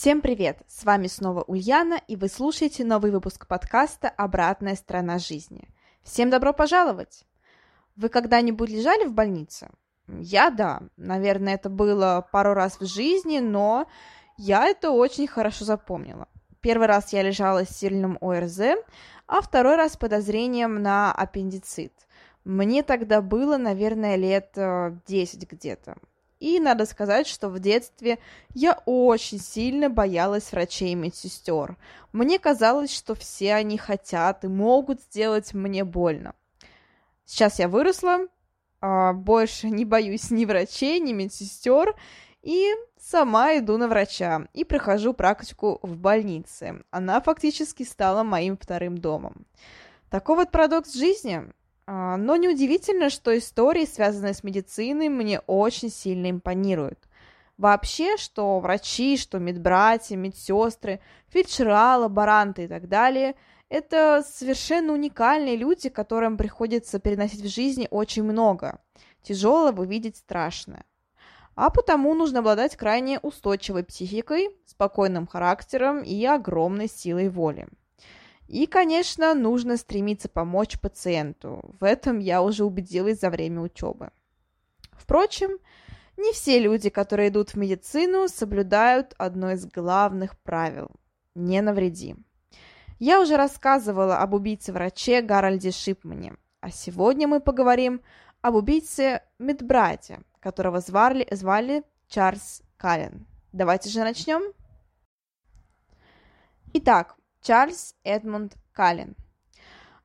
Всем привет! С вами снова Ульяна, и вы слушаете новый выпуск подкаста «Обратная сторона жизни». Всем добро пожаловать! Вы когда-нибудь лежали в больнице? Я да. Наверное, это было пару раз в жизни, но я это очень хорошо запомнила. Первый раз я лежала с сильным ОРЗ, а второй раз с подозрением на аппендицит. Мне тогда было, наверное, лет 10 э, где-то. И надо сказать, что в детстве я очень сильно боялась врачей и медсестер. Мне казалось, что все они хотят и могут сделать мне больно. Сейчас я выросла, а, больше не боюсь ни врачей, ни медсестер, и сама иду на врача и прохожу практику в больнице. Она фактически стала моим вторым домом. Такой вот парадокс жизни. А, но неудивительно, что истории, связанные с медициной, мне очень сильно импонируют. Вообще, что врачи, что медбратья, медсестры, фельдшера, лаборанты и так далее – это совершенно уникальные люди, которым приходится переносить в жизни очень много. Тяжелого видеть страшное. А потому нужно обладать крайне устойчивой психикой, спокойным характером и огромной силой воли. И, конечно, нужно стремиться помочь пациенту. В этом я уже убедилась за время учебы. Впрочем, не все люди, которые идут в медицину, соблюдают одно из главных правил – не навреди. Я уже рассказывала об убийце-враче Гарольде Шипмане, а сегодня мы поговорим об убийце медбрате, которого звали, звали Чарльз Каллен. Давайте же начнем. Итак, Чарльз Эдмунд Каллен.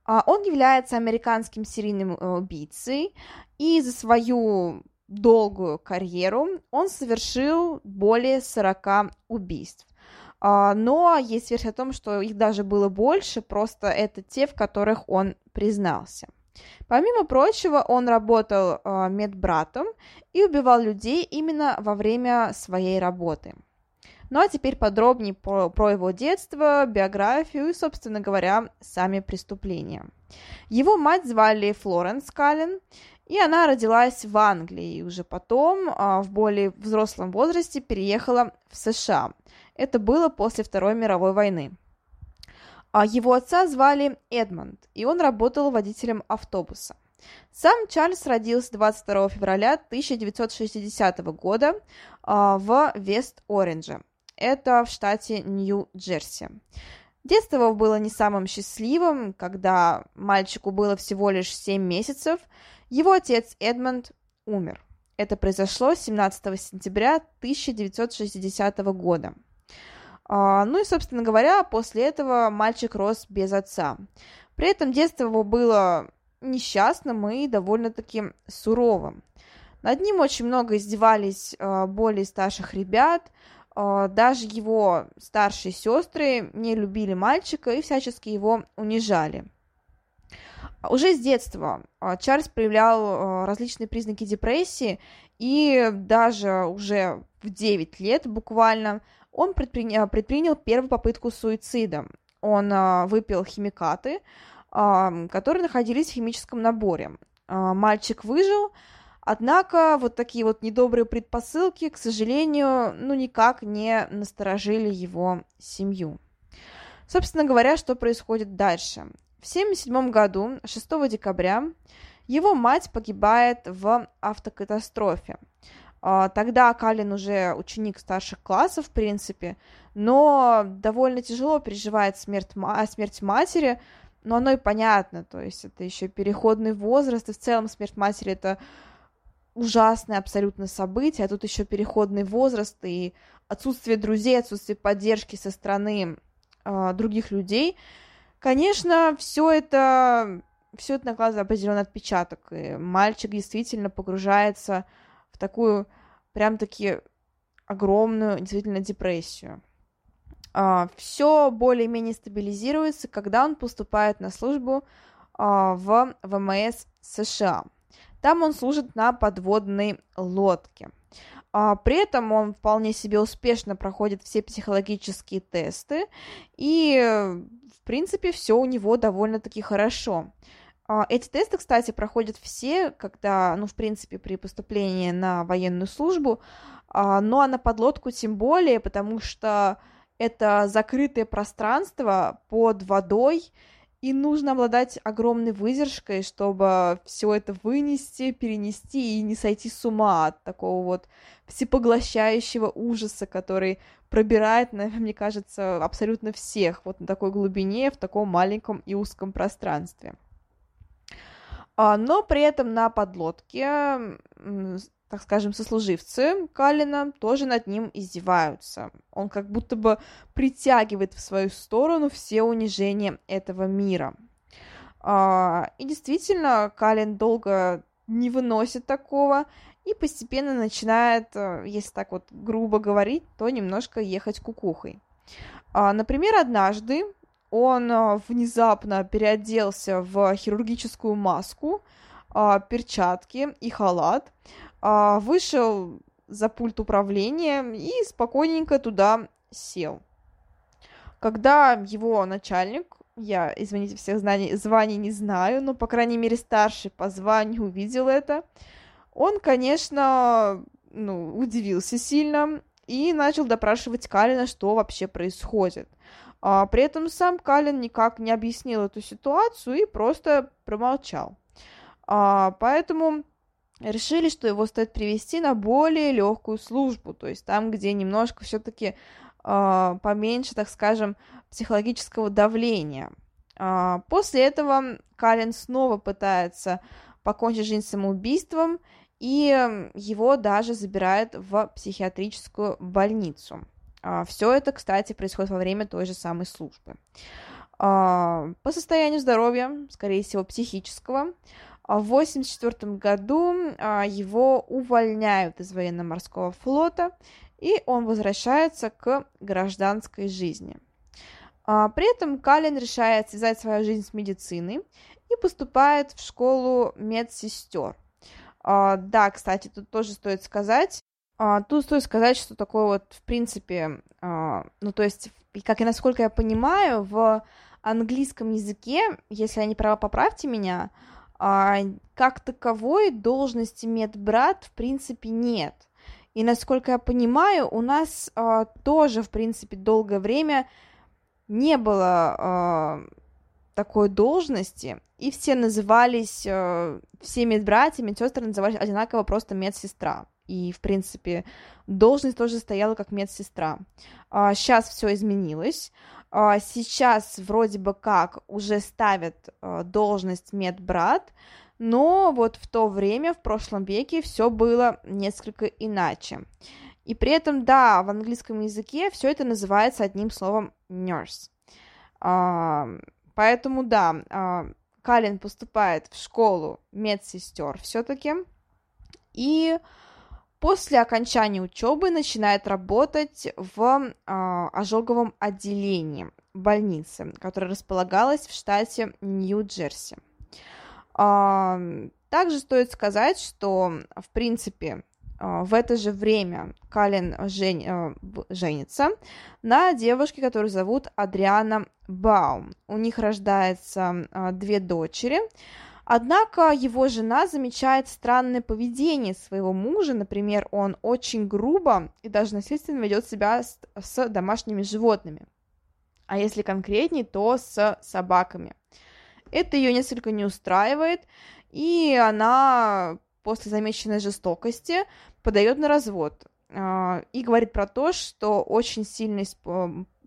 А, он является американским серийным э, убийцей, и за свою долгую карьеру он совершил более 40 убийств. А, но есть версия о том, что их даже было больше, просто это те, в которых он признался. Помимо прочего, он работал а, медбратом и убивал людей именно во время своей работы. Ну а теперь подробнее про, про его детство, биографию и, собственно говоря, сами преступления. Его мать звали Флоренс Каллен, и она родилась в Англии, и уже потом, а, в более взрослом возрасте, переехала в США. Это было после Второй мировой войны. А его отца звали Эдмонд, и он работал водителем автобуса. Сам Чарльз родился 22 февраля 1960 года а, в Вест-Ориндже. Это в штате Нью-Джерси. Детство его было не самым счастливым, когда мальчику было всего лишь 7 месяцев. Его отец Эдмонд умер. Это произошло 17 сентября 1960 года. А, ну и, собственно говоря, после этого мальчик рос без отца. При этом детство его было несчастным и довольно-таки суровым. Над ним очень много издевались а, более старших ребят, даже его старшие сестры не любили мальчика и всячески его унижали. Уже с детства а, Чарльз проявлял а, различные признаки депрессии, и даже уже в 9 лет буквально он предпринял, предпринял первую попытку суицида. Он выпил химикаты, которые находились в химическом наборе. Мальчик выжил, Однако вот такие вот недобрые предпосылки, к сожалению, ну никак не насторожили его семью. Собственно говоря, что происходит дальше? В 1977 году, 6 декабря, его мать погибает в автокатастрофе. А, тогда Калин уже ученик старших классов, в принципе, но довольно тяжело переживает смерть, смерть матери, но оно и понятно, то есть это еще переходный возраст, и в целом смерть матери это ужасное абсолютно событие, а тут еще переходный возраст и отсутствие друзей, отсутствие поддержки со стороны э, других людей. Конечно, все это, все это накладывает определенный отпечаток, и мальчик действительно погружается в такую прям-таки огромную действительно депрессию. а, все более-менее стабилизируется, когда он поступает на службу а, в ВМС США. Там он служит на подводной лодке. А, при этом он вполне себе успешно проходит все психологические тесты, и, в принципе, все у него довольно-таки хорошо. Эти тесты, кстати, проходят все, когда, ну, в принципе, при поступлении на военную службу, ну, а на подлодку тем более, потому что это закрытое пространство под водой, и нужно обладать огромной выдержкой, чтобы все это вынести, перенести и не сойти с ума от такого вот всепоглощающего ужаса, который пробирает, мне кажется, абсолютно всех вот на такой глубине, в таком маленьком и узком пространстве. А, но при этом на подлодке так скажем, сослуживцы Калина тоже над ним издеваются. Он как будто бы притягивает в свою сторону все унижения этого мира. А, и действительно, Калин долго не выносит такого и постепенно начинает, э, если так вот грубо говорить, то немножко ехать кукухой. А, например, однажды он э, внезапно переоделся в хирургическую маску, а, перчатки и халат, вышел за пульт управления и спокойненько туда сел. Когда его начальник, я, извините, всех знаний, званий не знаю, но, по крайней мере, старший по званию увидел это, он, конечно, ну, удивился сильно и начал допрашивать Калина, что вообще происходит. А, при этом сам Калин никак не объяснил эту ситуацию и просто промолчал. А, поэтому решили, что его стоит привести на более легкую службу, то есть там, где немножко все-таки э, а, поменьше, так скажем, психологического давления. Э, после этого Калин снова пытается покончить жизнь самоубийством, и его даже забирают в психиатрическую больницу. Э, все это, кстати, происходит во время той же самой службы. Э, по состоянию здоровья, скорее всего, психического, а в 1984 году а, его увольняют из военно-морского флота, и он возвращается к гражданской жизни. А, при этом Калин решает связать свою жизнь с медициной и поступает в школу медсестер. Да, кстати, тут тоже стоит сказать, тут стоит сказать, что такое вот, в принципе, ну, то есть, как и насколько я понимаю, в английском языке, если я не права, поправьте меня, а, как таковой должности медбрат в принципе нет. И насколько я понимаю, у нас а, тоже, в принципе, долгое время не было а, такой должности, и все назывались, а, все медбратья, медсестры назывались одинаково просто медсестра. И, в принципе, должность тоже стояла как медсестра. А, сейчас все изменилось. А, сейчас вроде бы как уже ставят а, должность медбрат, но вот в то время, в прошлом веке, все было несколько иначе. И при этом, да, в английском языке все это называется одним словом nurse. А, поэтому, да, Калин поступает в школу медсестер все-таки. И После окончания учебы начинает работать в э, ожоговом отделении больницы, которая располагалась в штате Нью-Джерси. Э, также стоит сказать, что, в принципе, э, в это же время Калин жен... э, женится на девушке, которую зовут Адриана Баум. У них рождается две дочери. Однако его жена замечает странное поведение своего мужа, например, он очень грубо и даже насильственно ведет себя с, с домашними животными, а если конкретнее, то с собаками. Это ее несколько не устраивает, и она после замеченной жестокости подает на развод э, и говорит про то, что очень сильно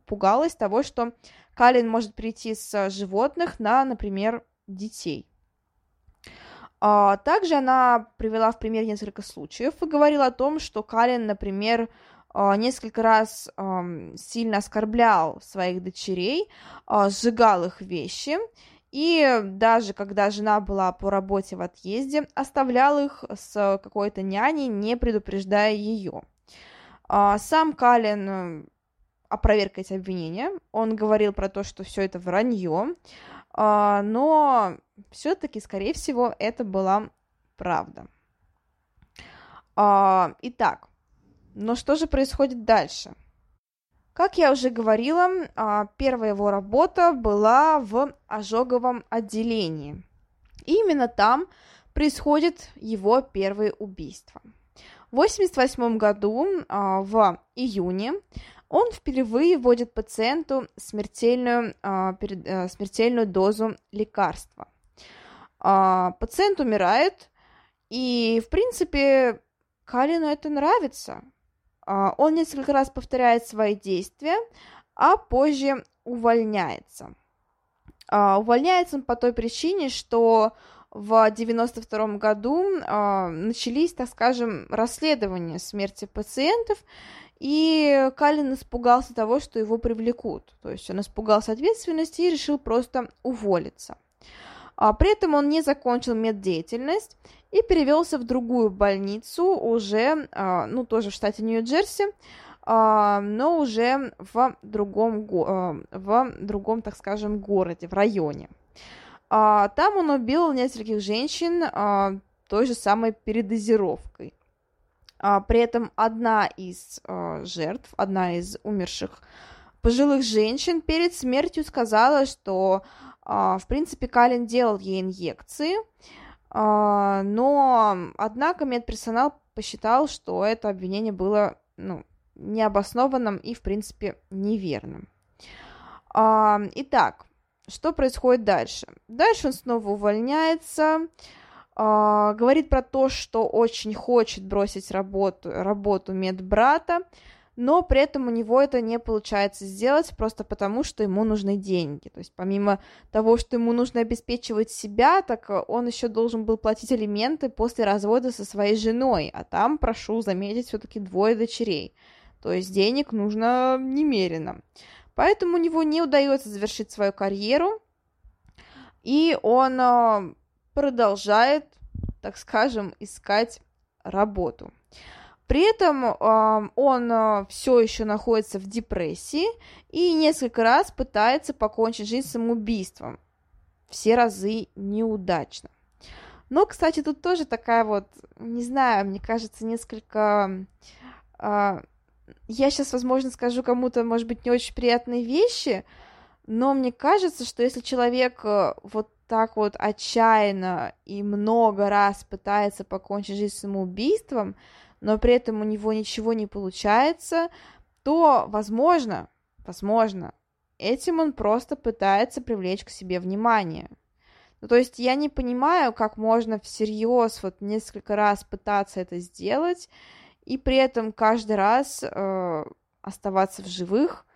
пугалась того, что Калин может прийти с животных на, например, детей. А, также она привела в пример несколько случаев и говорила о том, что Калин, например, а, несколько раз сильно оскорблял своих дочерей, а, сжигал их вещи, и даже когда жена была по работе в отъезде, оставлял их с какой-то няней, не предупреждая ее. Сам Калин опроверг эти обвинения. Он говорил про то, что все это вранье, но все-таки, скорее всего, это была правда. А, итак, но что же происходит дальше? Как я уже говорила, а, первая его работа была в ожоговом отделении. И именно там происходит его первое убийство. В 1988 году, а, в июне, он впервые вводит пациенту смертельную, а, э, смертельную дозу лекарства. Пациент умирает, и, в принципе, Калину это нравится. А, он несколько раз повторяет свои действия, а позже увольняется. А, увольняется он по той причине, что в 92 году а, начались, так скажем, расследования смерти пациентов, и Калин испугался того, что его привлекут. То есть он испугался ответственности и решил просто уволиться. При этом он не закончил меддеятельность и перевелся в другую больницу уже, а, ну, тоже в штате Нью-Джерси, а, но уже в другом, а, в другом, так скажем, городе, в районе. Там он убил нескольких женщин той же самой передозировкой. При этом одна из жертв, одна из умерших пожилых женщин перед смертью сказала, что, в принципе, Калин делал ей инъекции, а, но, однако, медперсонал посчитал, что это обвинение было ну, необоснованным и, в принципе, неверным. А, итак, что происходит дальше? Дальше он снова увольняется, а, говорит про то, что очень хочет бросить работу, работу медбрата, но при этом у него это не получается сделать просто потому, что ему нужны деньги. То есть помимо того, что ему нужно обеспечивать себя, так он еще должен был платить алименты после развода со своей женой, а там, прошу заметить, все-таки двое дочерей. То есть денег нужно немерено. Поэтому у него не удается завершить свою карьеру, и он а, продолжает, так скажем, искать работу. При этом он э, все еще находится в депрессии и несколько раз пытается покончить жизнь самоубийством. Все разы неудачно. Но, кстати, тут тоже такая вот, не знаю, мне кажется, несколько... Э, я сейчас, возможно, скажу кому-то, может быть, не очень приятные вещи, но мне кажется, что если человек э, вот так вот отчаянно и много раз пытается покончить жизнь самоубийством, но при этом у него ничего не получается, то, возможно, возможно, этим он просто пытается привлечь к себе внимание. Ну, то есть я не понимаю, как можно всерьез вот несколько раз пытаться это сделать, и при этом каждый раз э, оставаться в живых,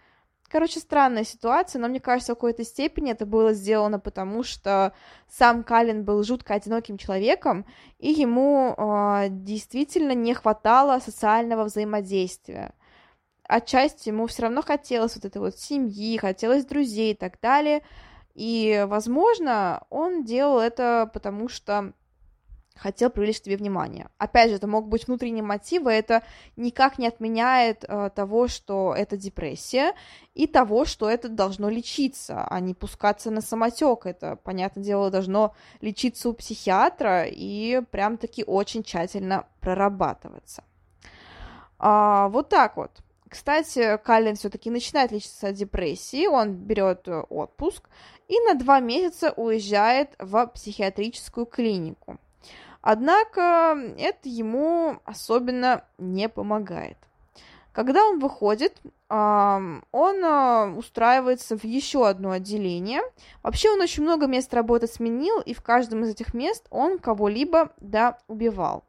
Короче, странная ситуация, но мне кажется, в какой-то степени это было сделано потому, что сам Калин был жутко одиноким человеком, и ему э, действительно не хватало социального взаимодействия. Отчасти ему все равно хотелось вот этой вот семьи, хотелось друзей и так далее. И, возможно, он делал это потому, что хотел привлечь к тебе внимание. Опять же, это могут быть внутренние мотивы, это никак не отменяет э, того, что это депрессия, и того, что это должно лечиться, а не пускаться на самотек. Это, понятное дело, должно лечиться у психиатра и прям-таки очень тщательно прорабатываться. А, вот так вот. Кстати, Каллен все-таки начинает лечиться от депрессии, он берет отпуск и на два месяца уезжает в психиатрическую клинику. Однако это ему особенно не помогает. Когда он выходит, он а, устраивается в еще одно отделение. Вообще он очень много мест работы сменил, и в каждом из этих мест он кого-либо, да, убивал.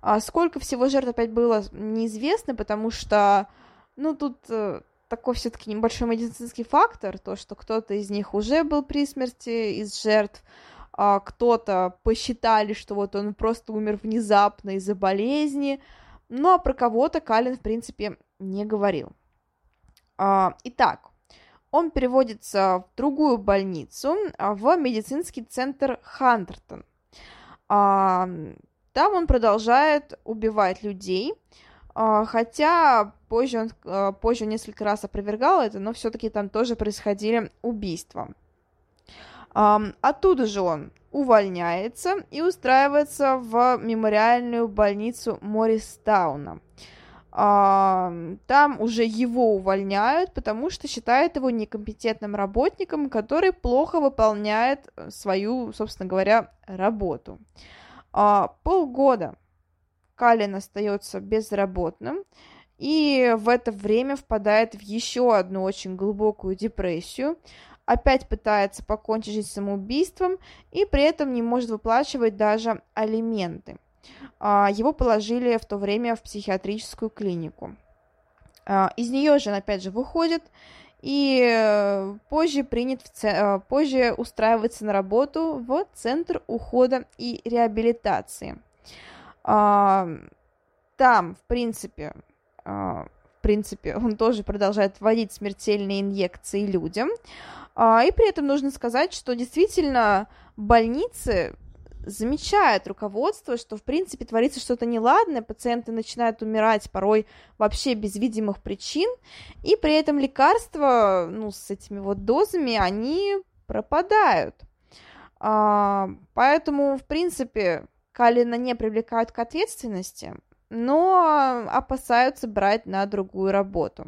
А сколько всего жертв опять было, неизвестно, потому что, ну, тут э, такой все-таки небольшой медицинский фактор, то, что кто-то из них уже был при смерти из жертв, а, кто-то посчитали, что вот он просто умер внезапно из-за болезни, но про кого-то Калин, в принципе, не говорил. А, итак, он переводится в другую больницу, а, в медицинский центр Хантертон. А, там он продолжает убивать людей, А, хотя позже он, а, позже несколько раз опровергал это, но все-таки там тоже происходили убийства. Оттуда же он увольняется и устраивается в мемориальную больницу Морристауна. Там уже его увольняют, потому что считают его некомпетентным работником, который плохо выполняет свою, собственно говоря, работу. Полгода Калин остается безработным и в это время впадает в еще одну очень глубокую депрессию, опять пытается покончить жизнь самоубийством и при этом не может выплачивать даже алименты. А, его положили в то время в психиатрическую клинику. А, из нее же он опять же выходит и э, позже принят ц... Э, позже устраивается на работу в Центр ухода и реабилитации – а, там, в принципе, в принципе, он тоже продолжает вводить смертельные инъекции людям. А, и при этом нужно сказать, что действительно больницы замечают руководство, что, в принципе, творится что-то неладное, пациенты начинают умирать порой вообще без видимых причин, и при этом лекарства, ну, с этими вот дозами, они пропадают. А, поэтому, в принципе, Калина не привлекают к ответственности, но опасаются брать на другую работу.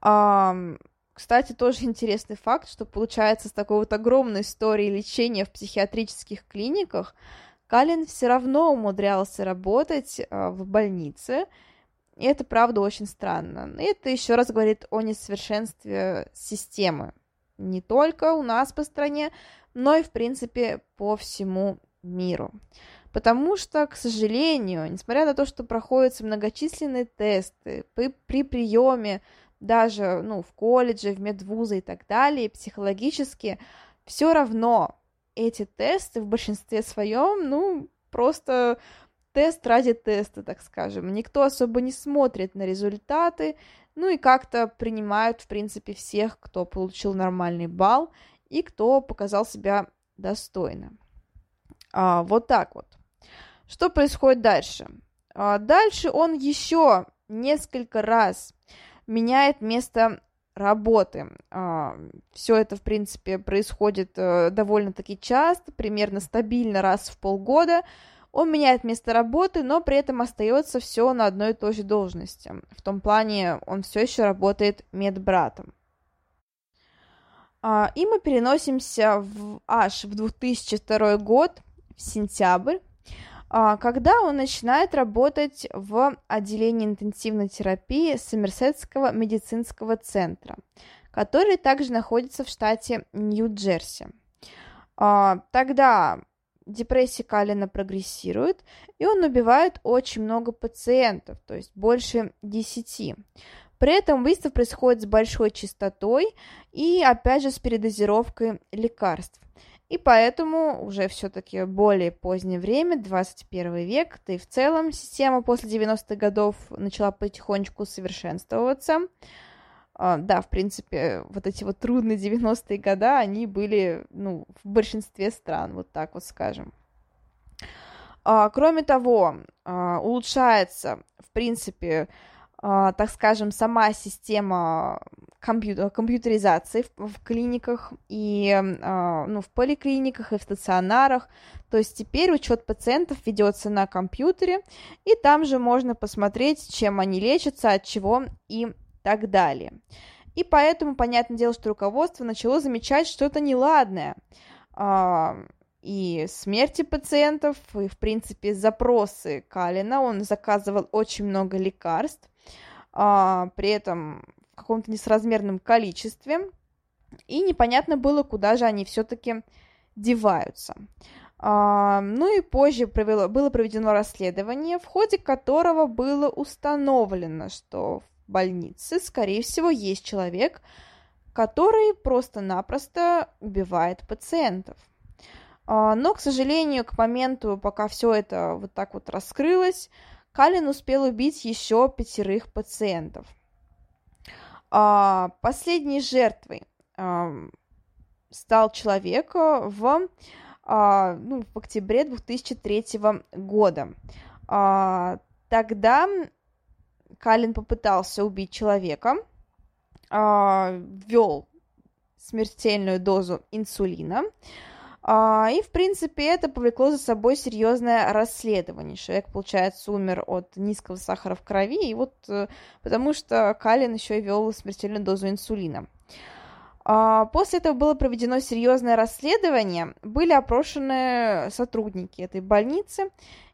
Кстати, тоже интересный факт, что получается с такой вот огромной историей лечения в психиатрических клиниках Калин все равно умудрялся работать а, в больнице, и это правда очень странно. И это еще раз говорит о несовершенстве системы. Не только у нас по стране, но и, в принципе, по всему миру. Потому что, к сожалению, несмотря на то, что проходятся многочисленные тесты при, при приеме даже ну, в колледже, в медвузы и так далее, психологически, все равно эти тесты в большинстве своем, ну, просто тест ради теста, так скажем. Никто особо не смотрит на результаты, ну и как-то принимают, в принципе, всех, кто получил нормальный балл и кто показал себя достойно. А, вот так вот. Что происходит дальше? А, дальше он еще несколько раз меняет место работы. А, все это, в принципе, происходит а, довольно-таки часто, примерно стабильно раз в полгода. Он меняет место работы, но при этом остается все на одной и той же должности. В том плане он все еще работает медбратом. А, и мы переносимся в, аж в 2002 год, в сентябрь, когда он начинает работать в отделении интенсивной терапии Сомерсетского медицинского центра, который также находится в штате Нью-Джерси. А, тогда депрессия Калина прогрессирует, и он убивает очень много пациентов, то есть больше 10. При этом убийство происходит с большой частотой и, опять же, с передозировкой лекарств. И поэтому уже все-таки более позднее время, 21 век, да и в целом система после 90-х годов начала потихонечку совершенствоваться. Uh, да, в принципе, вот эти вот трудные 90-е года, они были, ну, в большинстве стран, вот так вот скажем. Uh, кроме того, uh, улучшается, в принципе, а, так скажем, сама система компью- компьютеризации в, в клиниках и а, ну, в поликлиниках и в стационарах. То есть теперь учет пациентов ведется на компьютере, и там же можно посмотреть, чем они лечатся, от чего и так далее. И поэтому, понятное дело, что руководство начало замечать что-то неладное. А, и смерти пациентов, и, в принципе, запросы Калина. Он заказывал очень много лекарств а, при этом в каком-то несразмерном количестве, и непонятно было, куда же они все-таки деваются. А, ну и позже провело, было проведено расследование, в ходе которого было установлено, что в больнице, скорее всего, есть человек, который просто-напросто убивает пациентов. А, но, к сожалению, к моменту, пока все это вот так вот раскрылось, Калин успел убить еще пятерых пациентов. А, последней жертвой а, стал человек в, а, ну, в октябре 2003 года. А, тогда Калин попытался убить человека, а, ввел смертельную дозу инсулина, а, и, в принципе, это повлекло за собой серьезное расследование. Человек, получается, умер от низкого сахара в крови, и вот э, потому что Калин еще и вел смертельную дозу инсулина. А, после этого было проведено серьезное расследование, были опрошены сотрудники этой больницы,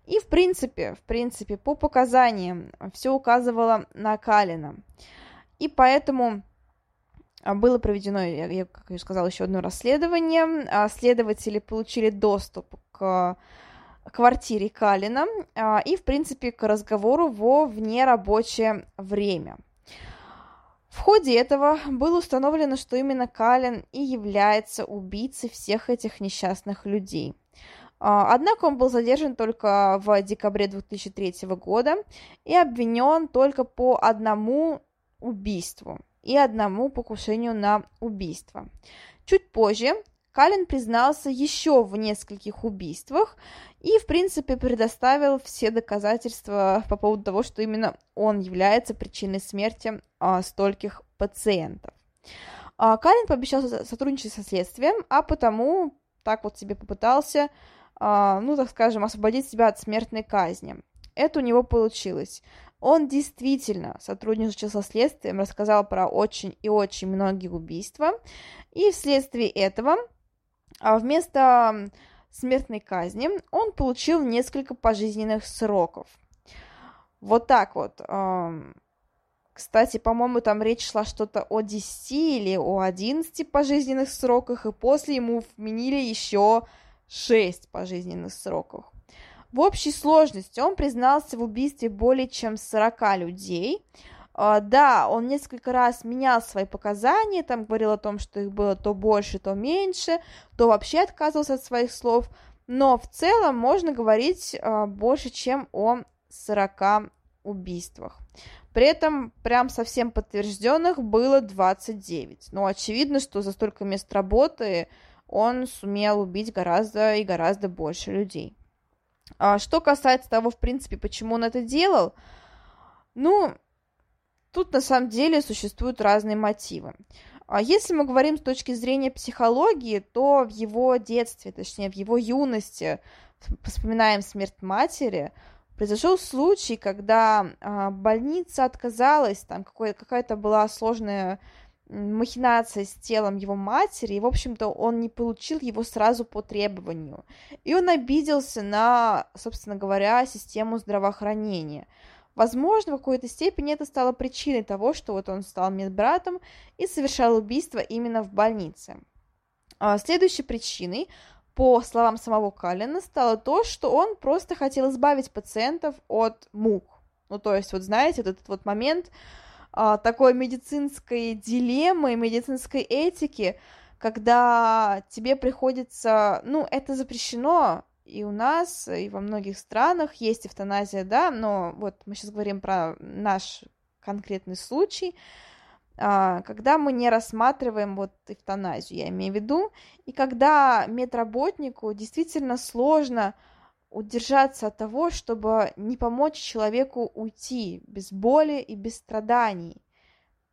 и, в принципе, в принципе, по показаниям все указывало на Калина. И поэтому а, было проведено, я, как я сказала, еще одно расследование. А, следователи получили доступ к квартире Калина а, и, в принципе, к разговору во внерабочее время. В ходе этого было установлено, что именно Калин и является убийцей всех этих несчастных людей. Однако он был задержан только в декабре 2003 года и обвинен только по одному убийству и одному покушению на убийство. Чуть позже Калин признался еще в нескольких убийствах и, в принципе, предоставил все доказательства по поводу того, что именно он является причиной смерти а, стольких пациентов. А, Калин пообещал сотрудничать со следствием, а потому так вот себе попытался, а, ну, так скажем, освободить себя от смертной казни. Это у него получилось. Он действительно сотрудничал со следствием, рассказал про очень и очень многие убийства, и вследствие этого а, вместо смертной казни он получил несколько пожизненных сроков. Вот так вот. Кстати, по-моему, там речь шла что-то о 10 или о 11 пожизненных сроках, и после ему вменили еще 6 пожизненных сроков. В общей сложности он признался в убийстве более чем 40 людей. А, да, он несколько раз менял свои показания, там говорил о том, что их было то больше, то меньше, то вообще отказывался от своих слов, но в целом можно говорить а, больше, чем о 40 убийствах. При этом прям совсем подтвержденных было 29. Но очевидно, что за столько мест работы он сумел убить гораздо и гораздо больше людей. А что касается того, в принципе, почему он это делал, ну, тут на самом деле существуют разные мотивы. А если мы говорим с точки зрения психологии, то в его детстве, точнее, в его юности, вспоминаем смерть матери, произошел случай, когда а, больница отказалась, там какая-то была сложная махинация с телом его матери, и, в общем-то, он не получил его сразу по требованию. И он обиделся на, собственно говоря, систему здравоохранения. Возможно, в какой-то степени это стало причиной того, что вот он стал медбратом и совершал убийство именно в больнице. А следующей причиной, по словам самого Каллина, стало то, что он просто хотел избавить пациентов от мук. Ну, то есть, вот знаете, вот этот вот момент, а, такой медицинской дилеммы, медицинской этики, когда тебе приходится, ну, это запрещено, и у нас, и во многих странах есть эвтаназия, да, но вот мы сейчас говорим про наш конкретный случай, а, когда мы не рассматриваем вот эвтаназию, я имею в виду, и когда медработнику действительно сложно удержаться от того, чтобы не помочь человеку уйти без боли и без страданий.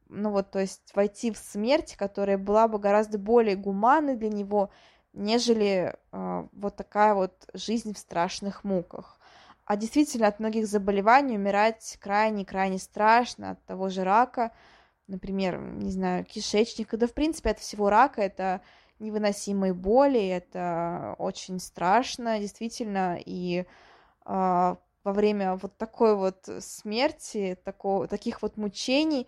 Ну вот, то есть войти в смерть, которая была бы гораздо более гуманной для него, нежели э, вот такая вот жизнь в страшных муках. А действительно, от многих заболеваний умирать крайне-крайне страшно, от того же рака, например, не знаю, кишечника, да в принципе от всего рака, это невыносимой боли, это очень страшно, действительно, и э, во время вот такой вот смерти, такого, таких вот мучений,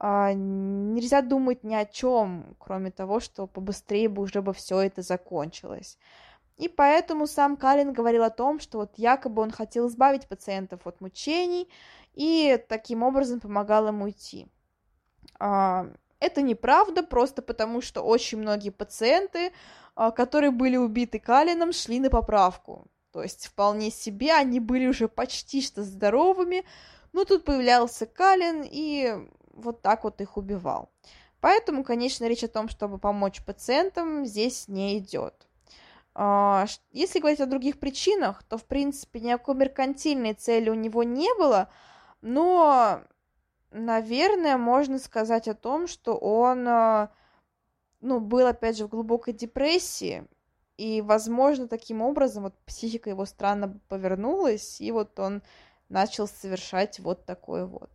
э, нельзя думать ни о чем, кроме того, что побыстрее бы уже бы все это закончилось. И поэтому сам Калин говорил о том, что вот якобы он хотел избавить пациентов от мучений и таким образом помогал им уйти. Это неправда, просто потому что очень многие пациенты, а, которые были убиты Калином, шли на поправку. То есть вполне себе они были уже почти что здоровыми, но тут появлялся Калин и вот так вот их убивал. Поэтому, конечно, речь о том, чтобы помочь пациентам, здесь не идет. А, если говорить о других причинах, то, в принципе, никакой меркантильной цели у него не было, но наверное, можно сказать о том, что он, э, ну, был, опять же, в глубокой депрессии, и, возможно, таким образом вот психика его странно повернулась, и вот он начал совершать вот такое вот.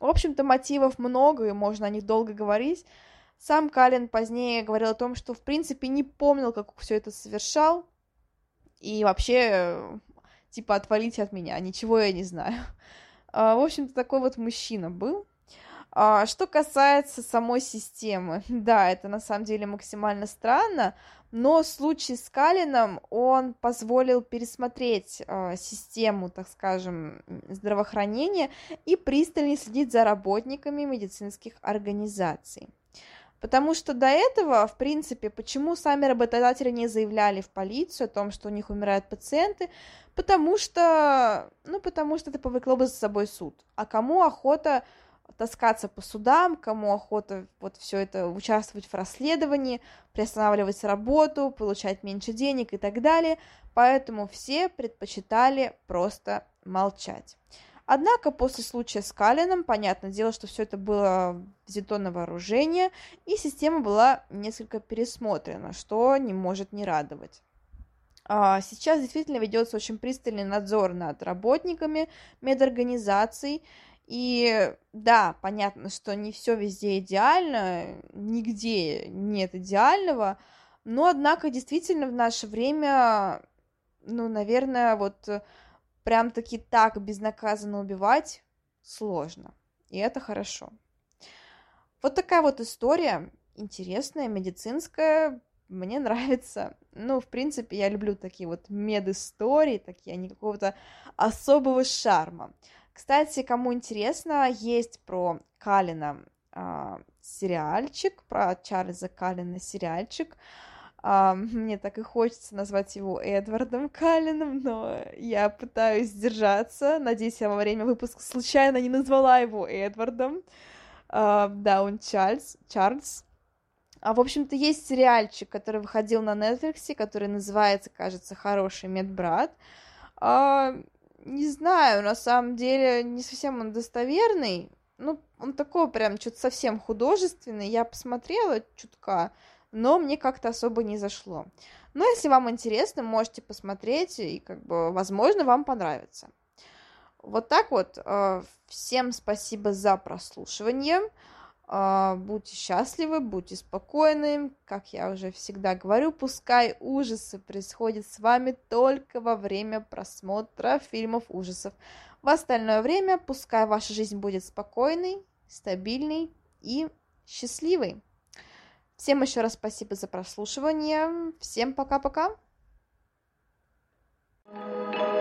В общем-то, мотивов много, и можно о них долго говорить. Сам Калин позднее говорил о том, что, в принципе, не помнил, как все это совершал, и вообще, типа, отвалите от меня, ничего я не знаю. А, в общем-то, такой вот мужчина был. А, что касается самой системы, да, это на самом деле максимально странно, но случай с Калином, он позволил пересмотреть э, систему, так скажем, здравоохранения и пристальнее следить за работниками медицинских организаций. Потому что до этого, в принципе, почему сами работодатели не заявляли в полицию о том, что у них умирают пациенты, потому что, ну, потому что это повлекло бы за собой суд. А кому охота таскаться по судам, кому охота вот все это участвовать в расследовании, приостанавливать работу, получать меньше денег и так далее. Поэтому все предпочитали просто молчать. Однако после случая с Калином, понятное дело, что все это было взято на вооружение, и система была несколько пересмотрена, что не может не радовать. А, сейчас действительно ведется очень пристальный надзор над работниками медорганизаций, и да, понятно, что не все везде идеально, нигде нет идеального, но однако действительно в наше время, ну, наверное, вот прям-таки так безнаказанно убивать сложно, и это хорошо. Вот такая вот история, интересная, медицинская, мне нравится. Ну, в принципе, я люблю такие вот медистории, такие, они какого-то особого шарма. Кстати, кому интересно, есть про Калина э, сериальчик, про Чарльза Калина сериальчик. Uh, мне так и хочется назвать его Эдвардом Калином, но я пытаюсь сдержаться. Надеюсь, я во время выпуска случайно не назвала его Эдвардом. Uh, да, он Чарльз. Чарльз. А, в общем-то, есть сериальчик, который выходил на Netflix, который называется, кажется, «Хороший медбрат». Uh, не знаю, на самом деле, не совсем он достоверный. Ну, он такой прям что-то совсем художественный. Я посмотрела чутка, но мне как-то особо не зашло. Но если вам интересно, можете посмотреть, и как бы, возможно, вам понравится. Вот так вот. Э, всем спасибо за прослушивание. А, будьте счастливы, будьте спокойны. Как я уже всегда говорю, пускай ужасы происходят с вами только во время просмотра фильмов ужасов. В остальное время пускай ваша жизнь будет спокойной, стабильной и счастливой. Всем еще раз спасибо за прослушивание. Всем пока-пока. thank you